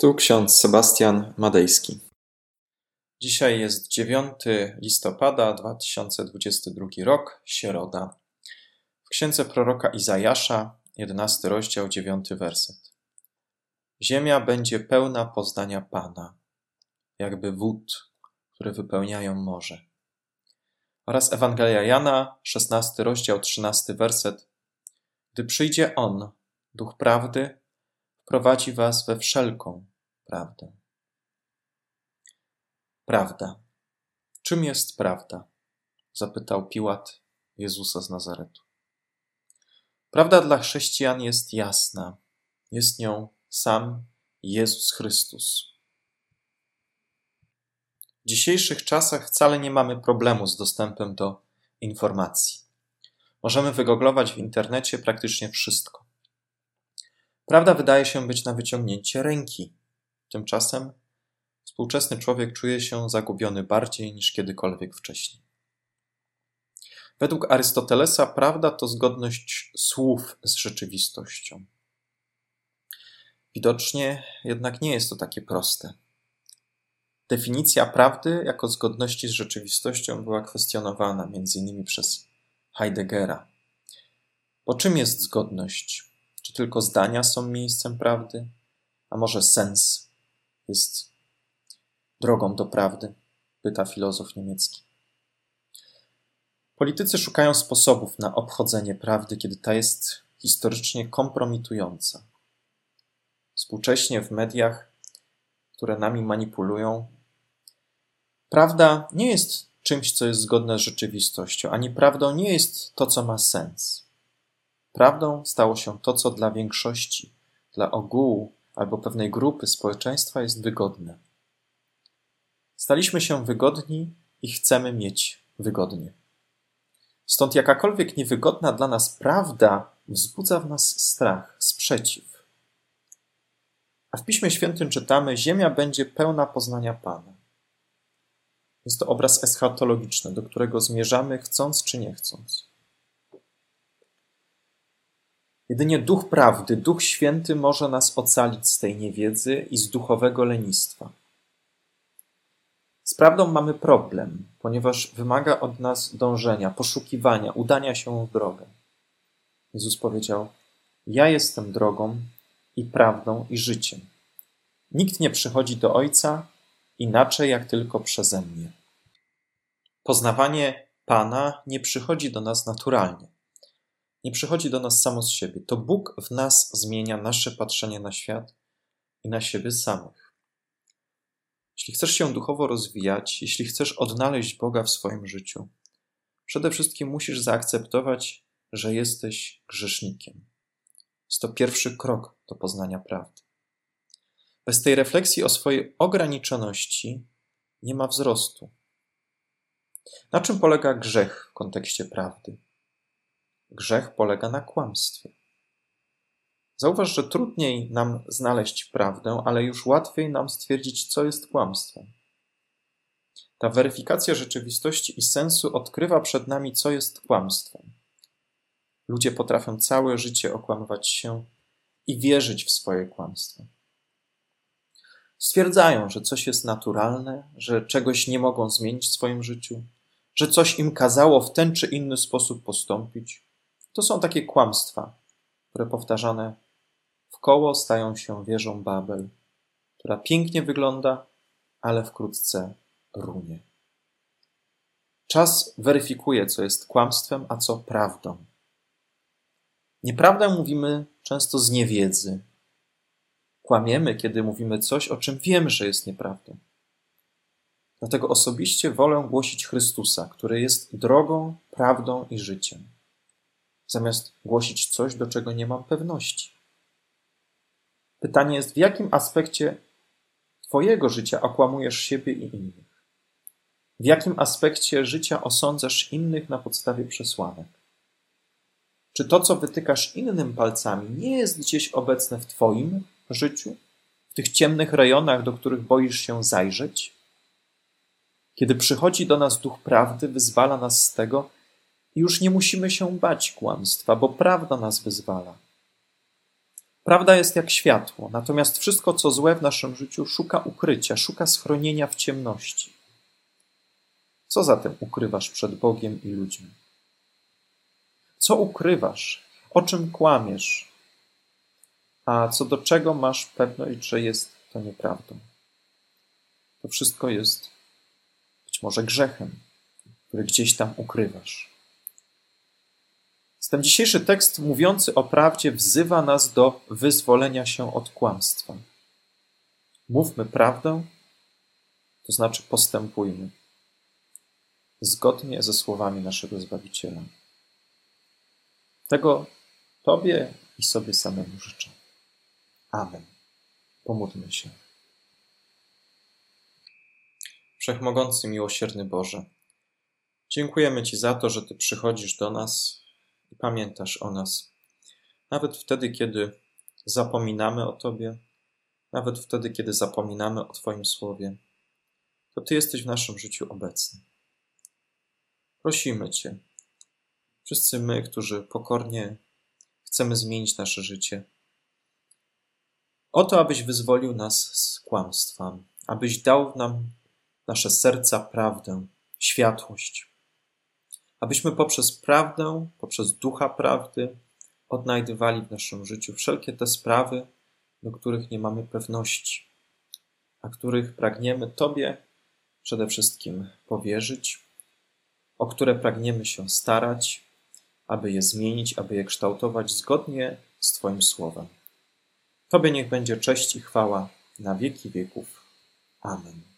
Tu ksiądz Sebastian Madejski. Dzisiaj jest 9 listopada 2022 rok, środa. W księdze proroka Izajasza, 11 rozdział, 9 werset. Ziemia będzie pełna poznania Pana, jakby wód, które wypełniają morze. Oraz Ewangelia Jana, 16 rozdział, 13 werset. Gdy przyjdzie On, Duch Prawdy, prowadzi was we wszelką prawdę. Prawda. Czym jest prawda? zapytał Piłat Jezusa z Nazaretu. Prawda dla chrześcijan jest jasna. Jest nią sam Jezus Chrystus. W dzisiejszych czasach wcale nie mamy problemu z dostępem do informacji. Możemy wygooglować w internecie praktycznie wszystko. Prawda wydaje się być na wyciągnięcie ręki. Tymczasem współczesny człowiek czuje się zagubiony bardziej niż kiedykolwiek wcześniej. Według Arystotelesa prawda to zgodność słów z rzeczywistością. Widocznie jednak nie jest to takie proste. Definicja prawdy jako zgodności z rzeczywistością była kwestionowana m.in. przez Heideggera. Bo czym jest zgodność? Tylko zdania są miejscem prawdy? A może sens jest drogą do prawdy? Pyta filozof niemiecki. Politycy szukają sposobów na obchodzenie prawdy, kiedy ta jest historycznie kompromitująca. Współcześnie w mediach, które nami manipulują, prawda nie jest czymś, co jest zgodne z rzeczywistością, ani prawdą nie jest to, co ma sens. Prawdą stało się to, co dla większości, dla ogółu albo pewnej grupy społeczeństwa jest wygodne. Staliśmy się wygodni i chcemy mieć wygodnie. Stąd jakakolwiek niewygodna dla nas prawda wzbudza w nas strach, sprzeciw. A w Piśmie Świętym czytamy: Ziemia będzie pełna poznania Pana. Jest to obraz eschatologiczny, do którego zmierzamy, chcąc czy nie chcąc. Jedynie Duch Prawdy, Duch Święty może nas ocalić z tej niewiedzy i z duchowego lenistwa. Z prawdą mamy problem, ponieważ wymaga od nas dążenia, poszukiwania, udania się w drogę. Jezus powiedział: Ja jestem drogą i prawdą i życiem. Nikt nie przychodzi do Ojca inaczej jak tylko przeze mnie. Poznawanie Pana nie przychodzi do nas naturalnie nie przychodzi do nas samo z siebie. To Bóg w nas zmienia nasze patrzenie na świat i na siebie samych. Jeśli chcesz się duchowo rozwijać, jeśli chcesz odnaleźć Boga w swoim życiu, przede wszystkim musisz zaakceptować, że jesteś grzesznikiem. Jest to pierwszy krok do poznania prawdy. Bez tej refleksji o swojej ograniczoności nie ma wzrostu. Na czym polega grzech w kontekście prawdy? Grzech polega na kłamstwie. Zauważ, że trudniej nam znaleźć prawdę, ale już łatwiej nam stwierdzić, co jest kłamstwem. Ta weryfikacja rzeczywistości i sensu odkrywa przed nami, co jest kłamstwem. Ludzie potrafią całe życie okłamywać się i wierzyć w swoje kłamstwo. Stwierdzają, że coś jest naturalne, że czegoś nie mogą zmienić w swoim życiu, że coś im kazało w ten czy inny sposób postąpić. To są takie kłamstwa, które powtarzane w koło stają się wieżą Babel, która pięknie wygląda, ale wkrótce runie. Czas weryfikuje, co jest kłamstwem, a co prawdą. Nieprawdę mówimy często z niewiedzy. Kłamiemy, kiedy mówimy coś, o czym wiemy, że jest nieprawdą. Dlatego osobiście wolę głosić Chrystusa, który jest drogą, prawdą i życiem zamiast głosić coś, do czego nie mam pewności. Pytanie jest, w jakim aspekcie Twojego życia okłamujesz siebie i innych? W jakim aspekcie życia osądzasz innych na podstawie przesłanek? Czy to, co wytykasz innym palcami, nie jest gdzieś obecne w Twoim życiu, w tych ciemnych rejonach, do których boisz się zajrzeć? Kiedy przychodzi do nas duch prawdy, wyzwala nas z tego, już nie musimy się bać kłamstwa, bo prawda nas wyzwala. Prawda jest jak światło, natomiast wszystko, co złe w naszym życiu, szuka ukrycia, szuka schronienia w ciemności. Co zatem ukrywasz przed Bogiem i ludźmi? Co ukrywasz? O czym kłamiesz? A co do czego masz pewność, że jest to nieprawdą? To wszystko jest być może grzechem, który gdzieś tam ukrywasz. Ten dzisiejszy tekst mówiący o prawdzie wzywa nas do wyzwolenia się od kłamstwa. Mówmy prawdę, to znaczy postępujmy zgodnie ze słowami naszego Zbawiciela. Tego Tobie i sobie samemu życzę. Amen. Pomódlmy się. Wszechmogący, miłosierny Boże, dziękujemy Ci za to, że Ty przychodzisz do nas i pamiętasz o nas. Nawet wtedy, kiedy zapominamy o Tobie, nawet wtedy, kiedy zapominamy o Twoim słowie, to Ty jesteś w naszym życiu obecny. Prosimy Cię, wszyscy my, którzy pokornie chcemy zmienić nasze życie, o to, abyś wyzwolił nas z kłamstwa, abyś dał nam nasze serca prawdę, światłość, abyśmy poprzez prawdę, poprzez ducha prawdy odnajdywali w naszym życiu wszelkie te sprawy, do których nie mamy pewności, a których pragniemy Tobie przede wszystkim powierzyć, o które pragniemy się starać, aby je zmienić, aby je kształtować zgodnie z Twoim słowem. Tobie niech będzie cześć i chwała na wieki wieków. Amen.